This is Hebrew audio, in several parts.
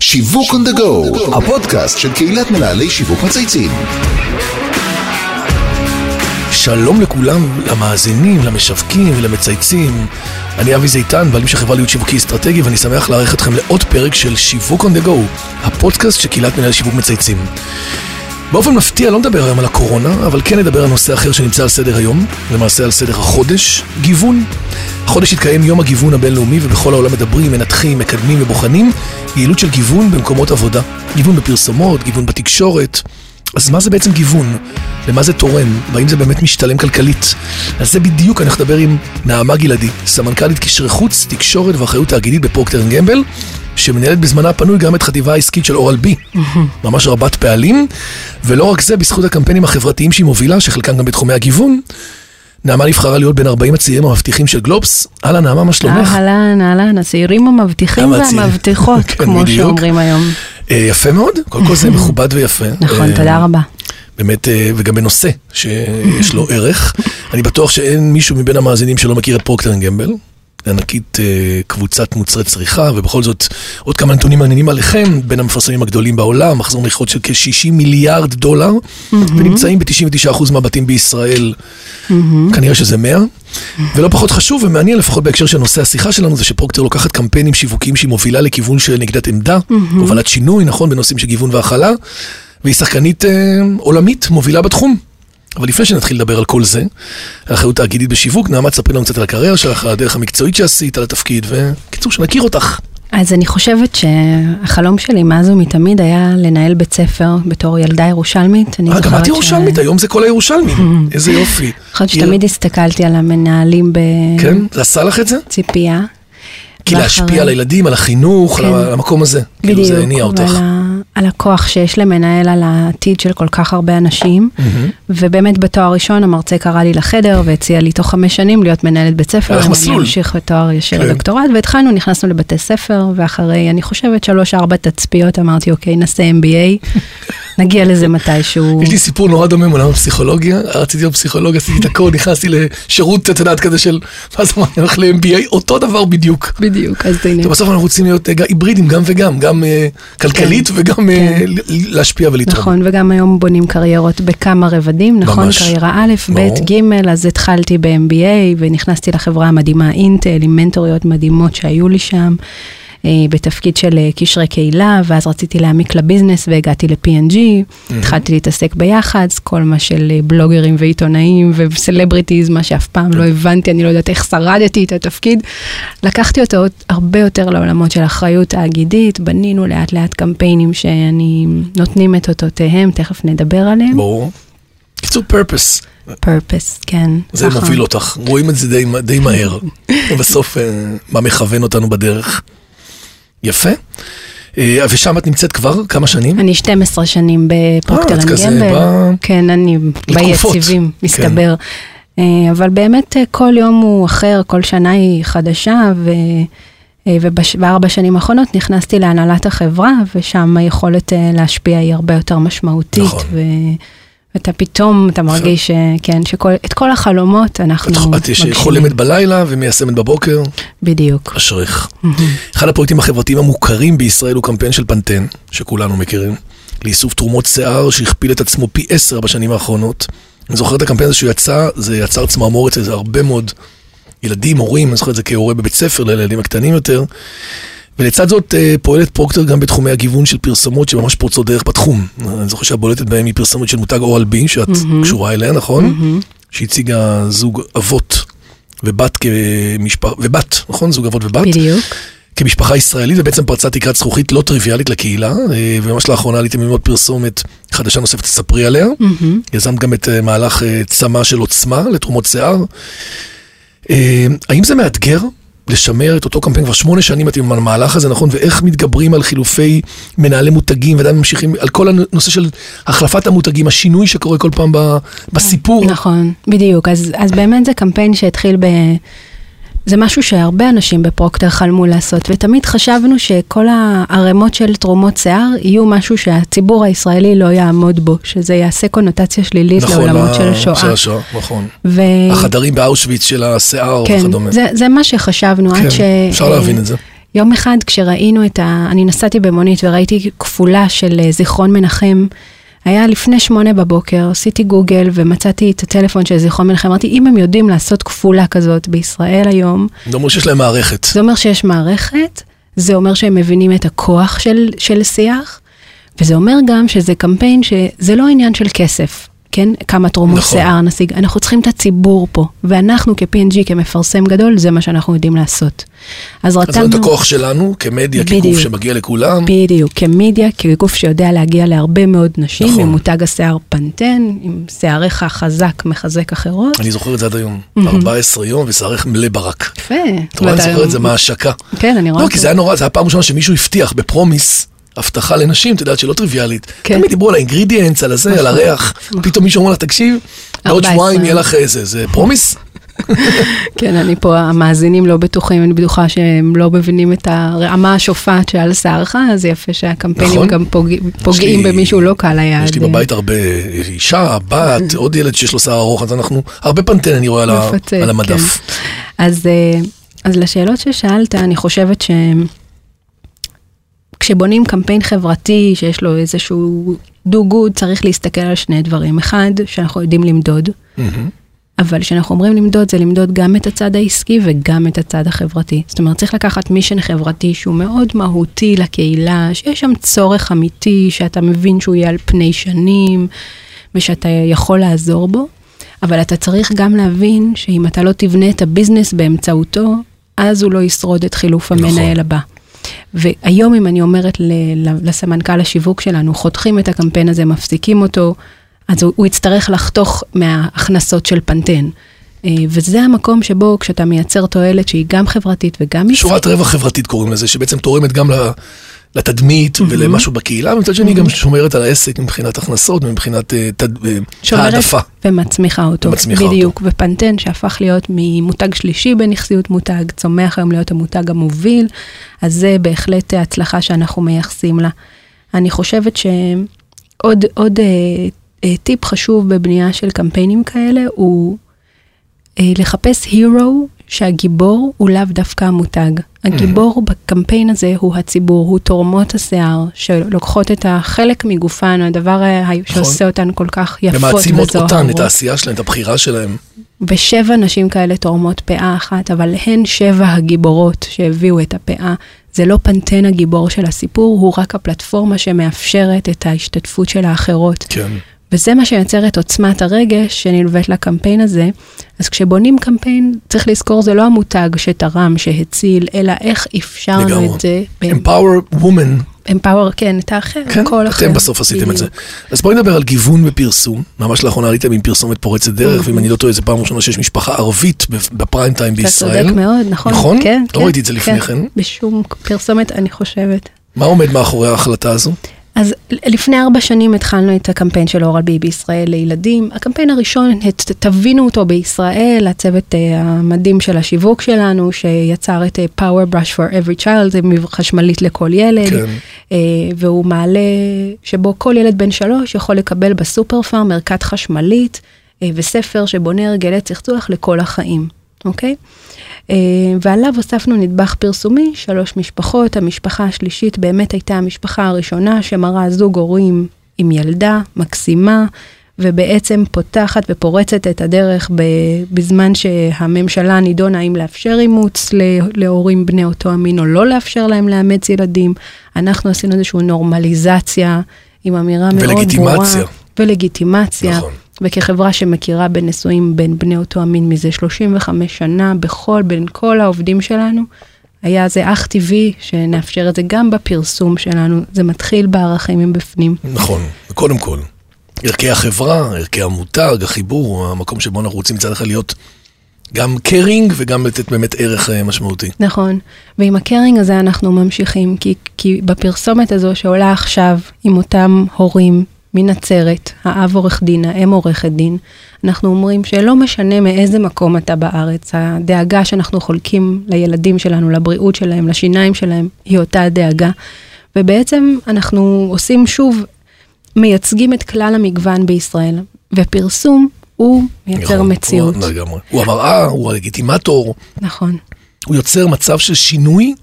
שיווק on the go, הפודקאסט של קהילת מנהלי שיווק מצייצים. שלום לכולם, למאזינים, למשווקים ולמצייצים. אני אבי זיתן, בעלים של חברה להיות שיווקי אסטרטגי, ואני שמח לארח אתכם לעוד פרק של שיווק on the go, הפודקאסט של קהילת מנהלי שיווק מצייצים. באופן מפתיע לא נדבר היום על הקורונה, אבל כן נדבר על נושא אחר שנמצא על סדר היום, למעשה על סדר החודש, גיוון. החודש יתקיים יום הגיוון הבינלאומי, ובכל העולם מדברים, מנתחים, מקדמים ובוחנים יעילות של גיוון במקומות עבודה. גיוון בפרסומות, גיוון בתקשורת. אז מה זה בעצם גיוון? למה זה תורם? והאם זה באמת משתלם כלכלית? על זה בדיוק אנחנו נדבר עם נעמה גלעדי, סמנכ"לית קשרי חוץ, תקשורת ואחריות תאגידית בפרוקטר גמבל, שמנהלת בזמנה הפנוי גם את חטיבה העסקית של אורל בי, ממש רבת פעלים, ולא רק זה, בזכות הקמפיינים החברתיים שהיא מובילה, שחלקם גם בתחומי הגיוון. נעמה נבחרה להיות בין 40 הצעירים המבטיחים של גלובס. אהלן, נעמה, מה שלומך? אהלן, אהלן, הצעירים המבטיחים והמבטיחות, כן, כמו בדיוק. שאומרים היום. אה, יפה מאוד, קודם כל זה מכובד ויפה. נכון, אה, תודה רבה. באמת, אה, וגם בנושא שיש לו ערך. אני בטוח שאין מישהו מבין המאזינים שלא מכיר את פרוקטר גמבל. ענקית קבוצת מוצרי צריכה, ובכל זאת עוד כמה נתונים מעניינים עליכם, בין המפרסמים הגדולים בעולם, מחזור מכירות של כ-60 מיליארד דולר, ונמצאים ב-99% מהבתים בישראל, כנראה שזה 100. ולא פחות חשוב ומעניין, לפחות בהקשר של נושא השיחה שלנו, זה שפרוקטר לוקחת קמפיינים שיווקיים שהיא מובילה לכיוון של נקודת עמדה, הובלת שינוי, נכון, בנושאים של גיוון והכלה, והיא שחקנית אה, עולמית מובילה בתחום. אבל לפני שנתחיל לדבר על כל זה, על אחריות תאגידית בשיווק, נעמה תספרי לנו קצת על הקריירה שלך, על הדרך המקצועית שעשית, על התפקיד, וקיצור, שנכיר אותך. אז אני חושבת שהחלום שלי מאז ומתמיד היה לנהל בית ספר בתור ילדה ירושלמית. אה, גם את ש- ירושלמית, היום זה כל הירושלמים. איזה יופי. אני חושבת שתמיד הסתכלתי על המנהלים כן? זה עשה לך את זה? בציפייה. כי להשפיע על הילדים, על החינוך, כן. על המקום הזה. כאילו בדיוק, זה הניע אותך. ועל ה- על הכוח שיש למנהל על העתיד של כל כך הרבה אנשים. ובאמת בתואר ראשון המרצה קרא לי לחדר והציע לי תוך חמש שנים להיות מנהלת בית ספר. היה לך אני מסלול. אמשיך בתואר ישיר כן. לדוקטורט, והתחלנו, נכנסנו לבתי ספר, ואחרי, אני חושבת, שלוש-ארבע תצפיות, אמרתי, אוקיי, נעשה MBA, נגיע לזה מתישהו. יש לי סיפור נורא דומה מעולם הפסיכולוגיה, רציתי להיות פסיכולוג, עשיתי את הכל, נכנסתי לשירות, את יודעת, כזה של, ואז אמרתי, אני הולך ל-MBA, אותו דבר בדיוק. בדיוק, אז הנה. ובסוף אנחנו רוצים להיות אה, היברידים, גם וגם, גם אה, כלכלית וגם אה, כן. להשפיע ולתרום. נכון, וגם היום בונים קריירות בכמה רבדים, נכון? קריירה א'. ב', ג', אז התחלתי ב-MBA ונכנסתי לחברה המדהימה אינטל עם מנטוריות מדהימות שהיו לי שם. אה, בתפקיד של אה, קשרי קהילה, ואז רציתי להעמיק לביזנס והגעתי ל-P&G, התחלתי להתעסק ביח"צ, כל מה של אה, בלוגרים ועיתונאים וסלבריטיז, מה שאף פעם לא הבנתי, אני לא יודעת איך שרדתי את התפקיד. לקחתי אותו עוד הרבה יותר לעולמות של אחריות תאגידית, בנינו לאט לאט קמפיינים שאני נותנים את אותותיהם, תכף נדבר עליהם. ברור. קיצור, פרפס, פרפס, כן. זה ככה. מוביל אותך, רואים את זה די, די מהר. ובסוף, מה מכוון אותנו בדרך. יפה. אה, ושם את נמצאת כבר כמה שנים? אני 12 שנים בפרוקטר אנד גמבל. כן, אני. ביציבים, כן. מסתבר. אה, אבל באמת אה, כל יום הוא אחר, כל שנה היא חדשה, ו... ובארבע שנים האחרונות נכנסתי להנהלת החברה, ושם היכולת להשפיע היא הרבה יותר משמעותית. נכון. ו... ואתה פתאום, אתה מרגיש, ש- כן, שאת כל החלומות אנחנו את, את מגשימים. חולמת בלילה ומיישמת בבוקר, בדיוק. אשריך. אחד הפרויקטים החברתיים המוכרים בישראל הוא קמפיין של פנטן, שכולנו מכירים, לאיסוף תרומות שיער שהכפיל את עצמו פי עשר בשנים האחרונות. אני זוכר את הקמפיין הזה שהוא יצא, זה יצר צמרמורת אצל הרבה מאוד ילדים, הורים, אני זוכר את זה כהורה בבית ספר לילדים הקטנים יותר. ולצד זאת אה, פועלת פרוקטר גם בתחומי הגיוון של פרסומות שממש פורצות דרך בתחום. אני זוכר שהבולטת בהם היא פרסומת של מותג אורל בי, שאת קשורה אליה, נכון? שהציגה זוג אבות ובת כמשפחה, ובת, נכון? זוג אבות ובת. בדיוק. כמשפחה ישראלית, ובעצם פרצה תקרת זכוכית לא טריוויאלית לקהילה, אה, וממש לאחרונה עליתם ללמוד פרסומת חדשה נוספת, תספרי עליה. יזמת גם את אה, מהלך צמא של עוצמה לתרומות שיער. האם זה מאתגר לשמר את אותו קמפיין? כבר שמונה שנים אתם עם המהלך הזה, נכון? ואיך מתגברים על חילופי מנהלי מותגים, ועדיין ממשיכים על כל הנושא של החלפת המותגים, השינוי שקורה כל פעם בסיפור. נכון, בדיוק. אז, אז באמת זה קמפיין שהתחיל ב... זה משהו שהרבה אנשים בפרוקטר חלמו לעשות, ותמיד חשבנו שכל הערימות של תרומות שיער יהיו משהו שהציבור הישראלי לא יעמוד בו, שזה יעשה קונוטציה שלילית נכון, לעולמות ה- של השואה. של השואה, נכון. ו... החדרים באושוויץ של השיער כן, וכדומה. זה, זה מה שחשבנו, כן, עד ש... אפשר להבין את זה. יום אחד כשראינו את ה... אני נסעתי במונית וראיתי כפולה של אה, זיכרון מנחם. היה לפני שמונה בבוקר, עשיתי גוגל ומצאתי את הטלפון של זיכרון מנחם. אמרתי, אם הם יודעים לעשות כפולה כזאת בישראל היום, זה אומר שיש להם מערכת. זה אומר שיש מערכת, זה אומר שהם מבינים את הכוח של, של שיח, וזה אומר גם שזה קמפיין שזה לא עניין של כסף. כן, כמה תרומות נכון. שיער נשיג, אנחנו צריכים את הציבור פה, ואנחנו כ-P&G, כמפרסם גדול, זה מה שאנחנו יודעים לעשות. אז אז רתמנו... זה את הכוח שלנו כמדיה, כגוף בדיוק. שמגיע לכולם. בדיוק, כמדיה, כגוף שיודע להגיע להרבה מאוד נשים, נכון. עם מותג השיער פנטן, עם שיעריך חזק מחזק אחרות. אני זוכר את זה עד היום. 14 יום ושערך מלא ברק. יפה. אתה רואה, אני זוכר את זה מההשקה. כן, אני רואה לא, את כי זה היה נורא, זה היה פעם ראשונה שמישהו הבטיח ב promise. הבטחה לנשים, את יודעת שלא טריוויאלית. כן. תמיד דיברו על ה ingredients, על הזה, על הריח. פתאום מישהו אומר לה, תקשיב, בעוד 14 שבועיים יהיה. לך איזה, זה promise? כן, אני פה, המאזינים לא בטוחים, אני בטוחה שהם לא מבינים את הרעמה השופעת שעל שערך, אז יפה שהקמפיינים נכון. גם פוגע, פוגעים לי- במישהו לא קל היעד. יש לי בבית הרבה אישה, בת, עוד ילד שיש לו שיער ארוך, אז אנחנו, הרבה פנטן אני רואה מפצל, על המדף. כן. אז, אה, אז לשאלות ששאלת, אני חושבת שכשבונים קמפיין חברתי שיש לו איזשהו do good, צריך להסתכל על שני דברים. אחד, שאנחנו יודעים למדוד, מהמם. אבל כשאנחנו אומרים למדוד, זה למדוד גם את הצד העסקי וגם את הצד החברתי. זאת אומרת, צריך לקחת מישן חברתי שהוא מאוד מהותי לקהילה, שיש שם צורך אמיתי, שאתה מבין שהוא יהיה על פני שנים, ושאתה יכול לעזור בו, אבל אתה צריך גם להבין שאם אתה לא תבנה את הביזנס באמצעותו, אז הוא לא ישרוד את חילוף נכון. המנהל הבא. והיום אם אני אומרת לסמנכ"ל השיווק שלנו, חותכים את הקמפיין הזה, מפסיקים אותו, אז הוא, הוא יצטרך לחתוך מההכנסות של פנטן. אה, וזה המקום שבו כשאתה מייצר תועלת שהיא גם חברתית וגם שורת רווח חברתית קוראים לזה, שבעצם תורמת גם ל- לתדמית ולמשהו בקהילה, ומצד שני גם שומרת על העסק מבחינת הכנסות ומבחינת אה, תד- אה, שומרת העדפה. ומצמיחה אותו. ומצמיחה אותו. בדיוק, ופנטן שהפך להיות ממותג שלישי בנכסיות מותג, צומח היום להיות המותג המוביל, אז זה בהחלט הצלחה שאנחנו מייחסים לה. אני חושבת שעוד עוד, אה, טיפ חשוב בבנייה של קמפיינים כאלה הוא אה, לחפש הירו שהגיבור הוא לאו דווקא המותג. הגיבור בקמפיין הזה הוא הציבור, הוא תורמות השיער, שלוקחות את החלק מגופן, הדבר ה- שעושה אותן כל כך יפות ומעצימות וזוהרות. אותן, את העשייה שלהן, את הבחירה שלהן. ושבע נשים כאלה תורמות פאה אחת, אבל הן שבע הגיבורות שהביאו את הפאה. זה לא פנטן הגיבור של הסיפור, הוא רק הפלטפורמה שמאפשרת את ההשתתפות של האחרות. כן. וזה מה שיוצר את עוצמת הרגש שנלווית לקמפיין הזה. אז כשבונים קמפיין, צריך לזכור, זה לא המותג שתרם, שהציל, אלא איך אפשרנו לגמרי. את זה. Empower woman, אמפאוור, כן, את האחר, כן, כל אחר. אתם בסוף עשיתם את זה. בדיוק. אז בואי נדבר על גיוון בפרסום. ממש לאחרונה עליתם עם פרסומת פורצת דרך, ואם אני לא טועה, זו פעם ראשונה שיש משפחה ערבית בפריים טיים אתה בישראל. צודק מאוד, נכון. נכון? כן, לא כן, ראיתי את זה לפני כן. בשום פרסומת, אני חושבת. מה עומד מאחורי ההחלטה הזו? אז לפני ארבע שנים התחלנו את הקמפיין של אורל בי בישראל לילדים. הקמפיין הראשון, את- תבינו אותו בישראל, הצוות אה, המדהים של השיווק שלנו, שיצר את אה, Power Brush for Every Child, זה חשמלית לכל ילד, כן. אה, והוא מעלה, שבו כל ילד בן שלוש יכול לקבל בסופר פארם ערכת חשמלית אה, וספר שבונה הרגלי צחצוח לכל החיים, אוקיי? אה, ועליו הוספנו נדבך פרסומי, שלוש משפחות, המשפחה השלישית באמת הייתה המשפחה הראשונה שמראה זוג הורים עם ילדה מקסימה, ובעצם פותחת ופורצת את הדרך בזמן שהממשלה נידונה האם לאפשר אימוץ להורים בני אותו המין או לא לאפשר להם לאמץ ילדים. אנחנו עשינו איזושהי נורמליזציה עם אמירה מאוד ברורה. ולגיטימציה. ולגיטימציה. נכון. וכחברה שמכירה בנישואים בין בני אותו המין מזה 35 שנה, בכל, בין כל העובדים שלנו, היה זה אך טבעי שנאפשר את זה גם בפרסום שלנו, זה מתחיל בערכים מבפנים. נכון, קודם כל. ערכי החברה, ערכי המותג, החיבור, המקום שבו אנחנו רוצים מצד אחד להיות גם קרינג וגם לתת באמת ערך אה, משמעותי. נכון, ועם הקרינג הזה אנחנו ממשיכים, כי, כי בפרסומת הזו שעולה עכשיו עם אותם הורים מנצרת, האב עורך דין, האם עורכת דין, אנחנו אומרים שלא משנה מאיזה מקום אתה בארץ, הדאגה שאנחנו חולקים לילדים שלנו, לבריאות שלהם, לשיניים שלהם, היא אותה הדאגה. ובעצם אנחנו עושים שוב, מייצגים את כלל המגוון בישראל, ופרסום הוא מייצר נכון, מציאות. הוא, לגמרי. הוא המראה, הוא הלגיטימטור, נכון. הוא יוצר מצב של שינוי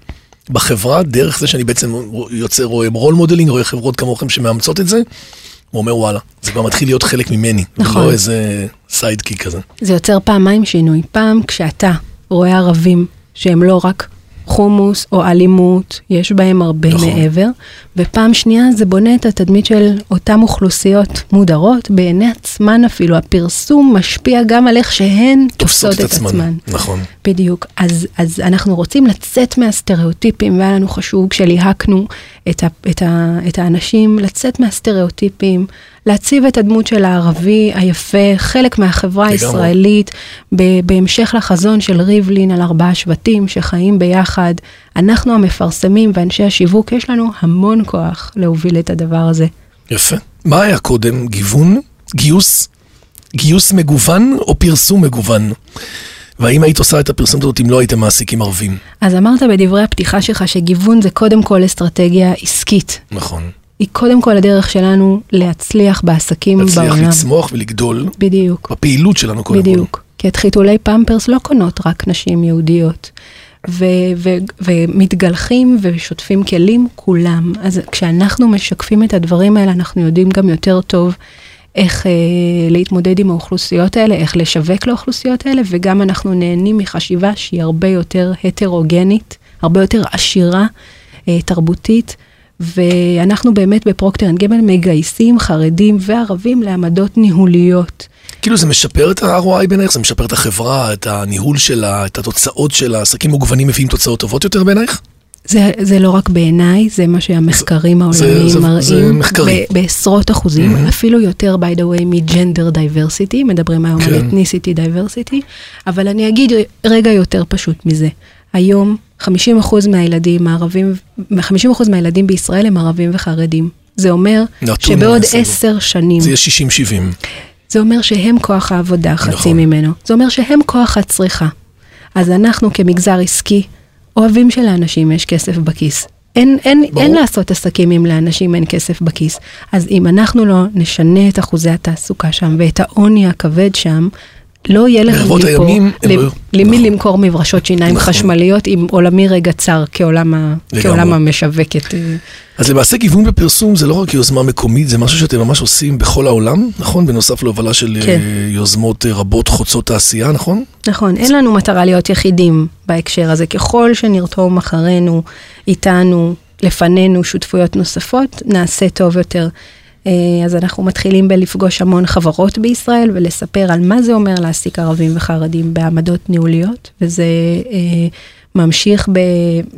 בחברה, דרך זה שאני בעצם יוצר, רואה role modeling, רואה חברות כמוכם שמאמצות את זה, הוא אומר וואלה, זה כבר מתחיל להיות חלק ממני, נכון. ולא איזה sidekick כזה. זה יוצר פעמיים שינוי. פעם כשאתה רואה ערבים שהם לא רק חומוס או אלימות, יש בהם הרבה נכון. מעבר, ופעם שנייה זה בונה את התדמית של אותן אוכלוסיות מודרות, בעיני עצמן אפילו, הפרסום משפיע גם על איך שהן תופסות את עצמן. נכון. בדיוק. אז, אז אנחנו רוצים לצאת מהסטריאוטיפים, והיה לנו חשוב כשליהקנו את, ה, את, ה, את האנשים, לצאת מהסטריאוטיפים, להציב את הדמות של הערבי היפה, חלק מהחברה. הישראלית, ב- בהמשך לחזון של ריבלין על ארבעה שבטים שחיים ביחד. אנחנו המפרסמים ואנשי השיווק, יש לנו המון כוח להוביל את הדבר הזה. יפה. מה היה קודם? גיוון? גיוס? גיוס מגוון או פרסום מגוון? והאם היית עושה את הפרסומת הזאת אם לא הייתם מעסיקים ערבים? אז אמרת בדברי הפתיחה שלך שגיוון זה קודם כל אסטרטגיה עסקית. נכון. היא קודם כל הדרך שלנו להצליח בעסקים להצליח בעולם. לצמוח ולגדול בדיוק, בפעילות שלנו קודם כל. בדיוק. כי את חיתולי פמפרס לא קונות רק נשים יהודיות. ו- ו- ומתגלחים ושוטפים כלים כולם. אז כשאנחנו משקפים את הדברים האלה, אנחנו יודעים גם יותר טוב איך אה, להתמודד עם האוכלוסיות האלה, איך לשווק לאוכלוסיות האלה, וגם אנחנו נהנים מחשיבה שהיא הרבה יותר הטרוגנית, הרבה יותר עשירה, אה, תרבותית. ואנחנו באמת בפרוקטר אנד גמל מגייסים חרדים וערבים לעמדות ניהוליות. כאילו זה משפר את ה-ROI בעינייך? זה משפר את החברה, את הניהול שלה, את התוצאות שלה? עסקים מגוונים מביאים תוצאות טובות יותר בעינייך? זה, זה לא רק בעיניי, זה מה שהמחקרים זה- העולמיים זה- מראים. זה מחקרי. ב- בעשרות אחוזים, Mhm. אפילו יותר, by the way, מ gender diversity, מדברים היום כן. על ethnicity diversity, אבל אני אגיד רגע יותר פשוט מזה. היום 50% מהילדים הערבים, 50% מהילדים בישראל הם ערבים וחרדים. זה אומר שבעוד. עשר שנים, זה יהיה 60-70. זה אומר שהם כוח העבודה, חצי נכון. ממנו. זה אומר שהם כוח הצריכה. אז אנחנו כמגזר עסקי אוהבים שלאנשים יש כסף בכיס. אין, אין, ברור. אין לעשות עסקים אם לאנשים אין כסף בכיס. אז אם אנחנו לא נשנה את אחוזי התעסוקה שם ואת העוני הכבד שם, לא יהיה לך ברבות לי פה הימים הם ל- לא- למי נכון. למכור מברשות שיניים נכון. חשמליות אם עולמי רגע צר כעולם, ה. כעולם המשווקת. אה, אז למעשה גיוון בפרסום זה לא רק יוזמה מקומית, זה משהו שאתם ממש עושים בכל העולם, נכון? בנוסף להובלה של כן. אה, יוזמות אה, רבות חוצות תעשייה, נכון? נכון, אין לנו מטרה להיות יחידים בהקשר הזה. ככל שנרתום אחרינו, איתנו, לפנינו שותפויות נוספות, נעשה טוב יותר. אה, אז אנחנו מתחילים בלפגוש המון חברות בישראל ולספר על מה זה אומר להעסיק ערבים וחרדים בעמדות ניהוליות, וזה אה, ממשיך ב...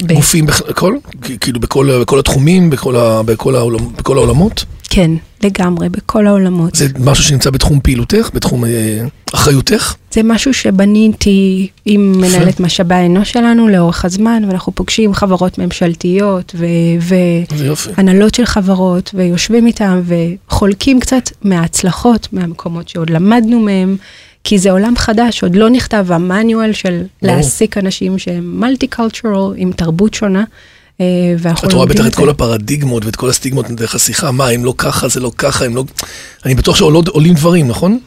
ב... גופים בכל, כאילו בכל, בכל התחומים, בכל, ה, בכל, העולם, בכל העולמות? כן, לגמרי, בכל העולמות. זה משהו שנמצא בתחום פעילותך, בתחום אה, אחריותך? זה משהו שבניתי עם מנהלת משאבי האנוש שלנו לאורך הזמן, ואנחנו פוגשים חברות ממשלתיות ו... ו... זה יופי. הנהלות של חברות, ויושבים איתם וחולקים קצת מההצלחות, מהמקומות שעוד למדנו מהם, כי זה עולם חדש, עוד לא נכתב המאניואל של. להעסיק אנשים שהם מולטי קולטורל, עם תרבות שונה. אה, ואנחנו את רואה בטח את כל. הפרדיגמות ואת כל הסטיגמות דרך השיחה, מה, הם לא ככה, זה לא ככה, הם לא... אני בטוח שעולים דברים, נכון?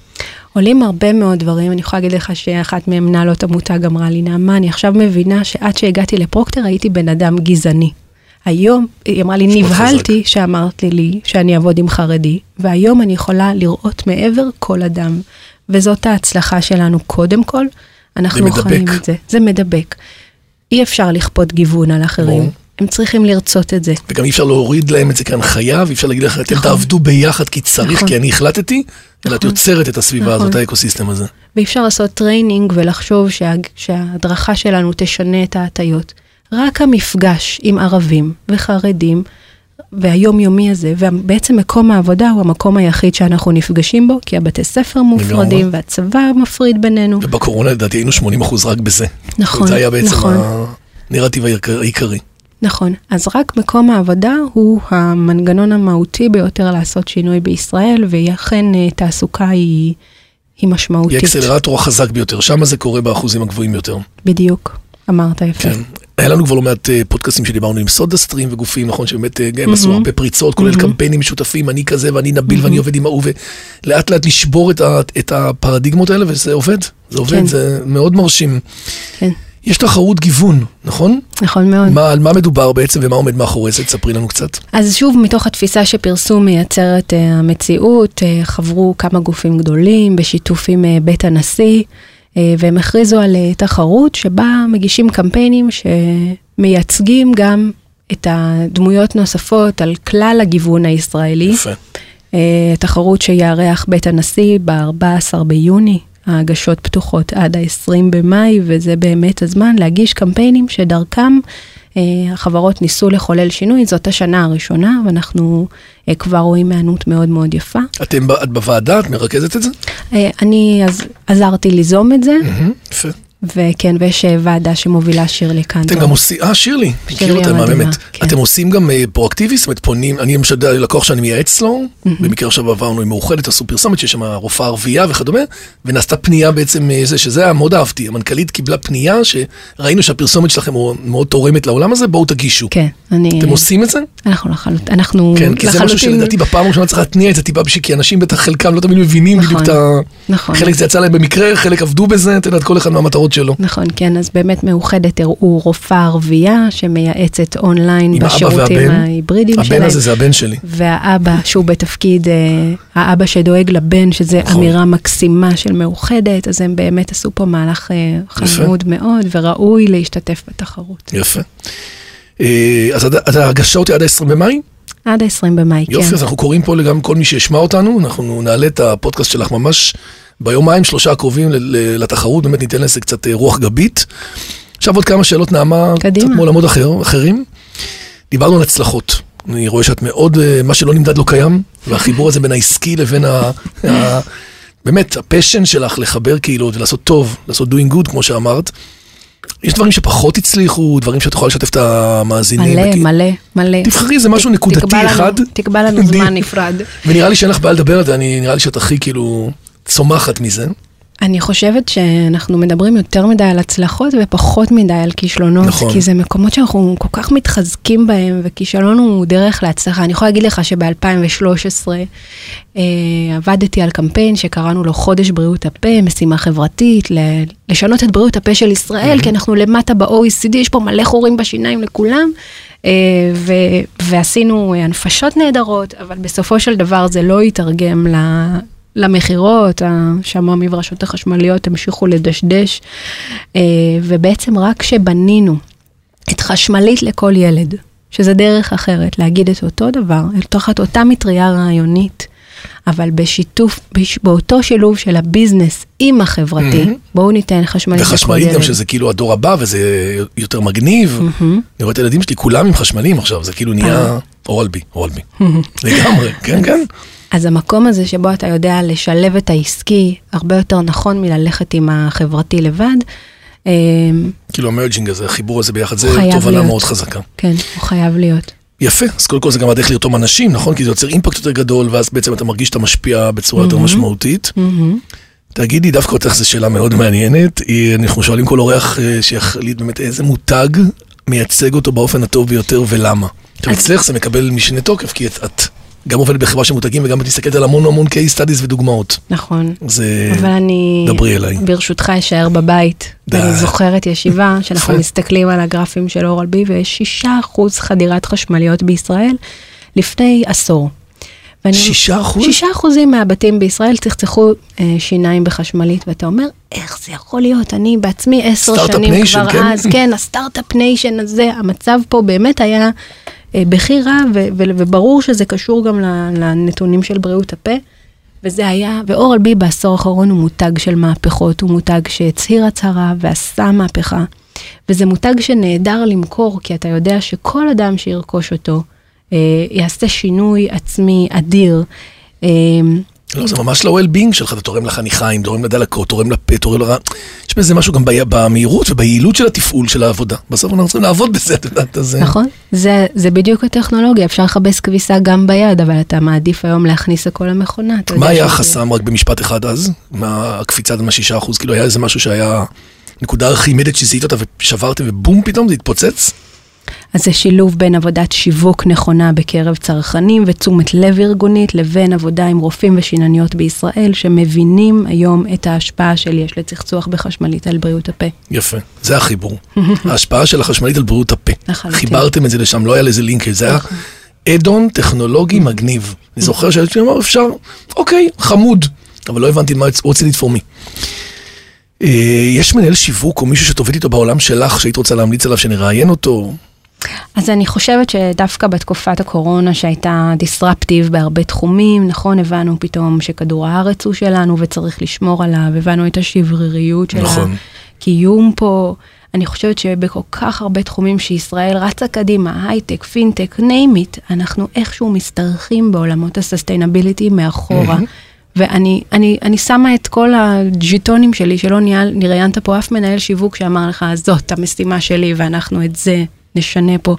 עולים הרבה מאוד דברים, אני יכולה להגיד לך שאחת מהם מנהלות המותג אמרה לי, נעמה, אני עכשיו מבינה שעד שהגעתי לפרוקטר הייתי בן אדם גזעני. היום, היא אמרה לי, נבהלתי שאמרת לי, לי שאני אעבוד עם חרדי, והיום אני יכולה לראות מעבר כל אדם. וזאת ההצלחה שלנו קודם כל, אנחנו. חיים את זה. זה מדבק. אי אפשר לכפות גיוון על אחרים, ברור. הם צריכים לרצות את זה. וגם אי אפשר להוריד להם את זה כהנחיה, ואי אפשר להגיד לך, אתם נכון. תעבדו ביחד כי צריך, נכון. כי אני החלטתי, אלא את נכון. יוצרת את הסביבה הזאת, נכון. ה ecosystem הזה. ואי אפשר לעשות training ולחשוב שה, שההדרכה שלנו תשנה את ההטיות. רק המפגש עם ערבים וחרדים והיומיומי הזה, ובעצם מקום העבודה הוא המקום היחיד שאנחנו נפגשים בו, כי הבתי ספר מופרדים והצבא מפריד בינינו. ובקורונה לדעתי היינו 80% רק בזה. נכון, זה היה בעצם נכון. הנרטיב העיקר- העיקרי. נכון, אז רק מקום העבודה הוא המנגנון המהותי ביותר לעשות שינוי בישראל, ואכן אה, תעסוקה היא, היא היא משמעותית. האקסלרטור החזק ביותר, שם זה קורה באחוזים הגבוהים יותר. בדיוק, אמרת יפה. כן. היה לנו כבר לא מעט אה, פודקאסטים שדיברנו עם סודה סטרים וגופים, נכון, שבאמת אה, הם עשו. הרבה פריצות, כולל. קמפיינים משותפים, אני כזה ואני נביל ואני עובד עם ההוא, ולאט לאט לשבור את הפרדיגמות האלה, וזה עובד, זה עובד, כן. זה מאוד מרשים. כן. יש תחרות גיוון, נכון? נכון מאוד. מה, על מה מדובר בעצם ומה עומד מאחורי זה? תספרי לנו קצת. אז שוב, מתוך התפיסה שפרסום מייצר את אה, המציאות, חברו כמה גופים גדולים בשיתוף עם בית הנשיא, והם הכריזו על אה, תחרות שבה מגישים קמפיינים שמייצגים גם את הדמויות נוספות על כלל הגיוון הישראלי. יפה. אה, תחרות שיארח בית הנשיא ב-14 ביוני. ההגשות פתוחות עד ה-20 במאי, וזה באמת הזמן להגיש קמפיינים שדרכם אה, החברות ניסו לחולל שינוי. זאת השנה הראשונה, ואנחנו אה, כבר רואים היענות מאוד מאוד יפה. אתם, את בוועדה, את מרכזת את זה? אה, אני עז, עזרתי ליזום את זה, יפה. וכן, ויש אה, ועדה שמובילה שירלי קנטור. אתם גם עושים, אה, שירלי, מכיר אותה, המדהימה, מהממת. כן. אתם עושים גם אה, פרואקטיבי, זאת אומרת, פונים, אני למשל יודע, לקוח שאני מייעץ לו, במקרה עכשיו עברנו עם מאוחדת, עשו פרסומת שיש שם רופאה ערבייה וכדומה, ונעשתה פנייה בעצם, אה, זה, שזה היה מאוד אהבתי, המנכ"לית קיבלה פנייה שראינו שהפרסומת שלכם מאוד תורמת לעולם הזה, בואו תגישו. כן, אני... אתם עושים את זה? אנחנו לחלוטין, אנחנו כן, כי זה משהו שלדעתי בפעם הראשונה צריך להתניע את זה טיפה בשביל, כי אנשים בטח חלקם לא תמיד מבינים נכון, בדיוק את ה... נכון. חלק זה יצא להם במקרה, חלק עבדו בזה, את יודעת, כל אחד מהמטרות שלו. נכון, כן, אז באמת מאוחדת הראו רופאה ערבייה שמייעצת אונליין בשירותים? ההיברידיים שלהם. הבן הזה זה הבן שלי. והאבא, שהוא בתפקיד, אה, האבא שדואג לבן, שזה נכון. אמירה מקסימה של מאוחדת, אז הם באמת עשו פה מהלך אה, חמוד מאוד, וראוי להשתתף בתחרות. יפה. אה, אז אז ההגשות היא עד ה-20 במאי? עד ה-20 במאי, כן. יופי, אז אנחנו קוראים פה גם כל מי שישמע אותנו, אנחנו נעלה את הפודקאסט שלך ממש ביומיים, שלושה הקרובים לתחרות, באמת ניתן לזה קצת אה, רוח גבית. עכשיו עוד כמה שאלות, נעמה, קדימה. קצת מעולמות אחר, אחרים. דיברנו על הצלחות. אני רואה שאת מאוד, אה, מה שלא נמדד לא קיים, והחיבור הזה בין העסקי לבין ה... ה באמת, הפשן שלך לחבר קהילות ולעשות טוב, לעשות doing good, כמו שאמרת. יש דברים שפחות הצליחו, דברים שאת יכולה לשתף את המאזינים. מלא, וכי- מלא, מלא. תבחרי איזה משהו נקודתי תקבע לנו- אחד. תקבע לנו זמן נפרד. ונראה לי שאין לך בעיה לדבר על זה, אני- נראה לי שאת הכי כאילו צומחת מזה. אני חושבת שאנחנו מדברים יותר מדי על הצלחות ופחות מדי על כישלונות, נכון. כי זה מקומות שאנחנו כל כך מתחזקים בהם, וכישלון הוא דרך להצלחה. אני יכולה להגיד לך שב-2013 אה, עבדתי על קמפיין שקראנו לו חודש בריאות הפה, משימה חברתית, ל- לשנות את בריאות הפה של ישראל, כי אנחנו למטה ב-OECD, יש פה מלא חורים בשיניים לכולם. אה, ו- ועשינו אה, הנפשות נהדרות, אבל בסופו של דבר זה לא יתרגם ל- למכירות, ה- שם המברשות החשמליות המשיכו לדשדש, אה, ובעצם רק כשבנינו את חשמלית לכל ילד, שזה דרך אחרת להגיד את אותו דבר, תחת אותה מטריה רעיונית, אבל בשיתוף, בש- באותו שילוב של הביזנס עם החברתי, בואו ניתן חשמלית לכל ילד. וחשמלית גם שזה כאילו הדור הבא וזה יותר מגניב. אני רואה את הילדים שלי כולם עם חשמליים עכשיו, זה כאילו נהיה אורלבי, אורלבי. לגמרי, כן, כן. אז המקום הזה שבו אתה יודע לשלב את העסקי הרבה יותר נכון מללכת עם החברתי לבד, אה, כאילו המרג'ינג הזה, החיבור הזה ביחד, זה תובנה. מאוד חזקה. כן, הוא חייב להיות. יפה, אז קודם כל זה גם הדרך לרתום אנשים, נכון? כי זה יוצר אימפקט יותר גדול, ואז בעצם אתה מרגיש שאתה משפיע בצורה יותר משמעותית. תגידי, דווקא אותך זו שאלה מאוד מעניינת. היא- אנחנו שואלים כל אורח אה, שיחליט באמת איזה מותג מייצג אותו באופן הטוב ביותר ולמה. עכשיו אצלך זה מקבל משנה תוקף, כי את גם עובדת בחברה של מותגים וגם את מסתכלת על המון המון case studies ודוגמאות. נכון. זה... אבל אני, דברי אליי. ברשותך, אשאר בבית. די. ואני זוכרת ישיבה שאנחנו. מסתכלים על הגרפים של אורל בי, ויש שישה אחוז חדירת חשמליות בישראל לפני עשור. ואני- שישה אחוז? שישה אחוזים מהבתים בישראל צחצחו אה, שיניים בחשמלית, ואתה אומר, איך זה יכול להיות? אני בעצמי עשר שנים nation, כבר כן? אז, כן, ה start-up nation הזה, המצב פה באמת היה בכי רע, וברור שזה קשור גם לנתונים של בריאות הפה. וזה היה, ואורל בי בעשור האחרון הוא מותג של מהפכות, הוא מותג שהצהיר הצהרה ועשה מהפכה. וזה מותג שנהדר למכור, כי אתה יודע שכל אדם שירכוש אותו, אה, יעשה שינוי עצמי אדיר. אה, לא, זה ממש ל-well-being שלך, אתה תורם לחניכיים, תורם לדלקות, תורם לפה, תורם לרע. יש בזה משהו גם במהירות וביעילות של התפעול של העבודה. בסוף אנחנו צריכים לעבוד בזה, את יודעת, אז... אה, נכון? זה, זה בדיוק הטכנולוגיה, אפשר לכבס כביסה גם ביד, אבל אתה מעדיף היום להכניס הכל למכונה. מה היה החסם רק במשפט אחד אז? מה הקפיצה עד מהשישה אחוז? כאילו היה איזה משהו שהיה נקודה ארכימדית שזיהית אותה ושברתם ובום פתאום זה התפוצץ? אז זה שילוב בין עבודת שיווק נכונה בקרב צרכנים ותשומת לב ארגונית, לבין עבודה עם רופאים ושינניות בישראל, שמבינים היום את ההשפעה של יש לצחצוח בחשמלית על בריאות הפה. יפה, זה החיבור. ההשפעה של החשמלית על בריאות הפה. לחלוטין. חיברתם את זה לשם, לא היה לזה לינקג', זה היה נכון. אדון טכנולוגי מגניב. אני זוכר שהייתי אומר, אפשר, אוקיי, חמוד, אבל לא הבנתי מה רוצה לתפור מי. יש מנהל שיווק או מישהו שאת איתו בעולם שלך, שהיית רוצה להמליץ עליו שנראיין אותו? אז אני חושבת שדווקא בתקופת הקורונה שהייתה disruptive בהרבה תחומים, נכון, הבנו פתאום שכדור הארץ הוא שלנו וצריך לשמור עליו, הבנו את השבריריות של נכון. הקיום פה. אני חושבת שבכל כך הרבה תחומים שישראל רצה קדימה, הייטק, פינטק, name it, אנחנו איכשהו משתרכים בעולמות ה sustainability מאחורה. ואני אני, אני שמה את כל הג'יטונים שלי, שלא ניהל- נראיינת פה אף מנהל שיווק שאמר לך, זאת המשימה שלי ואנחנו את זה נשנה פה.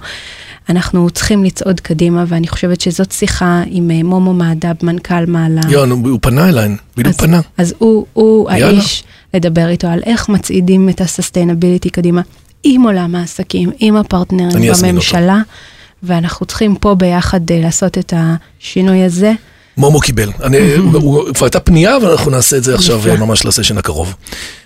אנחנו צריכים לצעוד קדימה, ואני חושבת שזאת שיחה עם אה, מומו מהדב, מנכ"ל מעלה. יואן, הוא הוא פנה אליי, בדיוק פנה. אז הוא, הוא יאללה. האיש לדבר איתו על איך מצעידים את הסוסטיינביליטי קדימה עם עולם העסקים, עם הפרטנרים בממשלה, ואנחנו צריכים פה ביחד אה, לעשות את השינוי הזה. מומו קיבל. אני- הוא- הוא- כבר הייתה פנייה, אבל אנחנו נעשה את זה עכשיו ממש לסשן הקרוב.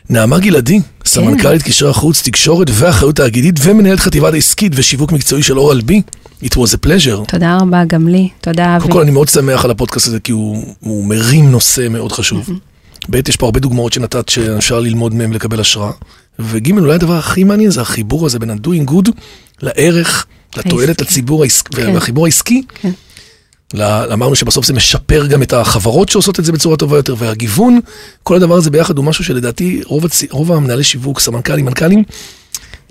נעמה גלעדי, סמנכ"לית קשרי החוץ, תקשורת ואחריות תאגידית ומנהלת חטיבת העסקית ושיווק מקצועי של אורל בי. It was a pleasure. תודה רבה גם לי, תודה אבי. קודם כל אני מאוד שמח על הפודקאסט הזה כי הוא, הוא מרים נושא מאוד חשוב. ב', יש פה הרבה דוגמאות שנתת שאפשר ללמוד מהם לקבל השראה. וג', אולי הדבר הכי מעניין זה החיבור הזה בין ה-doing good לערך, לתועלת. לציבור כן. והחיבור העסקי. אמרנו שבסוף זה משפר גם את החברות שעושות את זה בצורה טובה יותר, והגיוון, כל הדבר הזה ביחד הוא משהו שלדעתי רוב, הצ... רוב המנהלי שיווק, סמנכ"לים, מנכ"לים,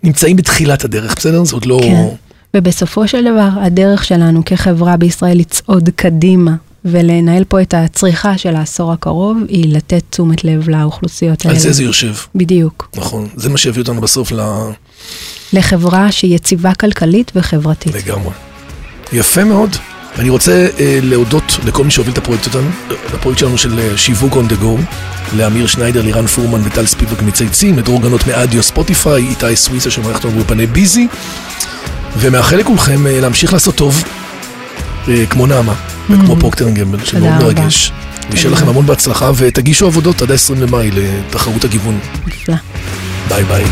נמצאים בתחילת הדרך, בסדר? זה עוד לא... כן. ובסופו של דבר, הדרך שלנו כחברה בישראל לצעוד קדימה ולנהל פה את הצריכה של העשור הקרוב, היא לתת תשומת לב לאוכלוסיות האלה. על זה זה יושב, בדיוק. נכון. זה מה שיביא אותנו בסוף ל... לחברה שהיא יציבה כלכלית וחברתית. לגמרי. יפה מאוד. אני רוצה אה, להודות לכל מי שהוביל את הפרויקט אותנו, לפרויקט שלנו של אה, שיווק on the go, לאמיר שניידר, לירן פורמן וטל ספיבק מצייצים, לדרור גנות מאדיו ספוטיפיי, איתי סוויסה שמערכת אותנו באולפני ביזי, ומאחל לכולכם אה, להמשיך לעשות טוב, אה, כמו נעמה, וכמו פרוקטר גמבל, שמאוד. מרגש. ושיהיה לכם המון בהצלחה, ותגישו עבודות עד ה-20 למאי לתחרות הגיוון. נפלא. ביי ביי.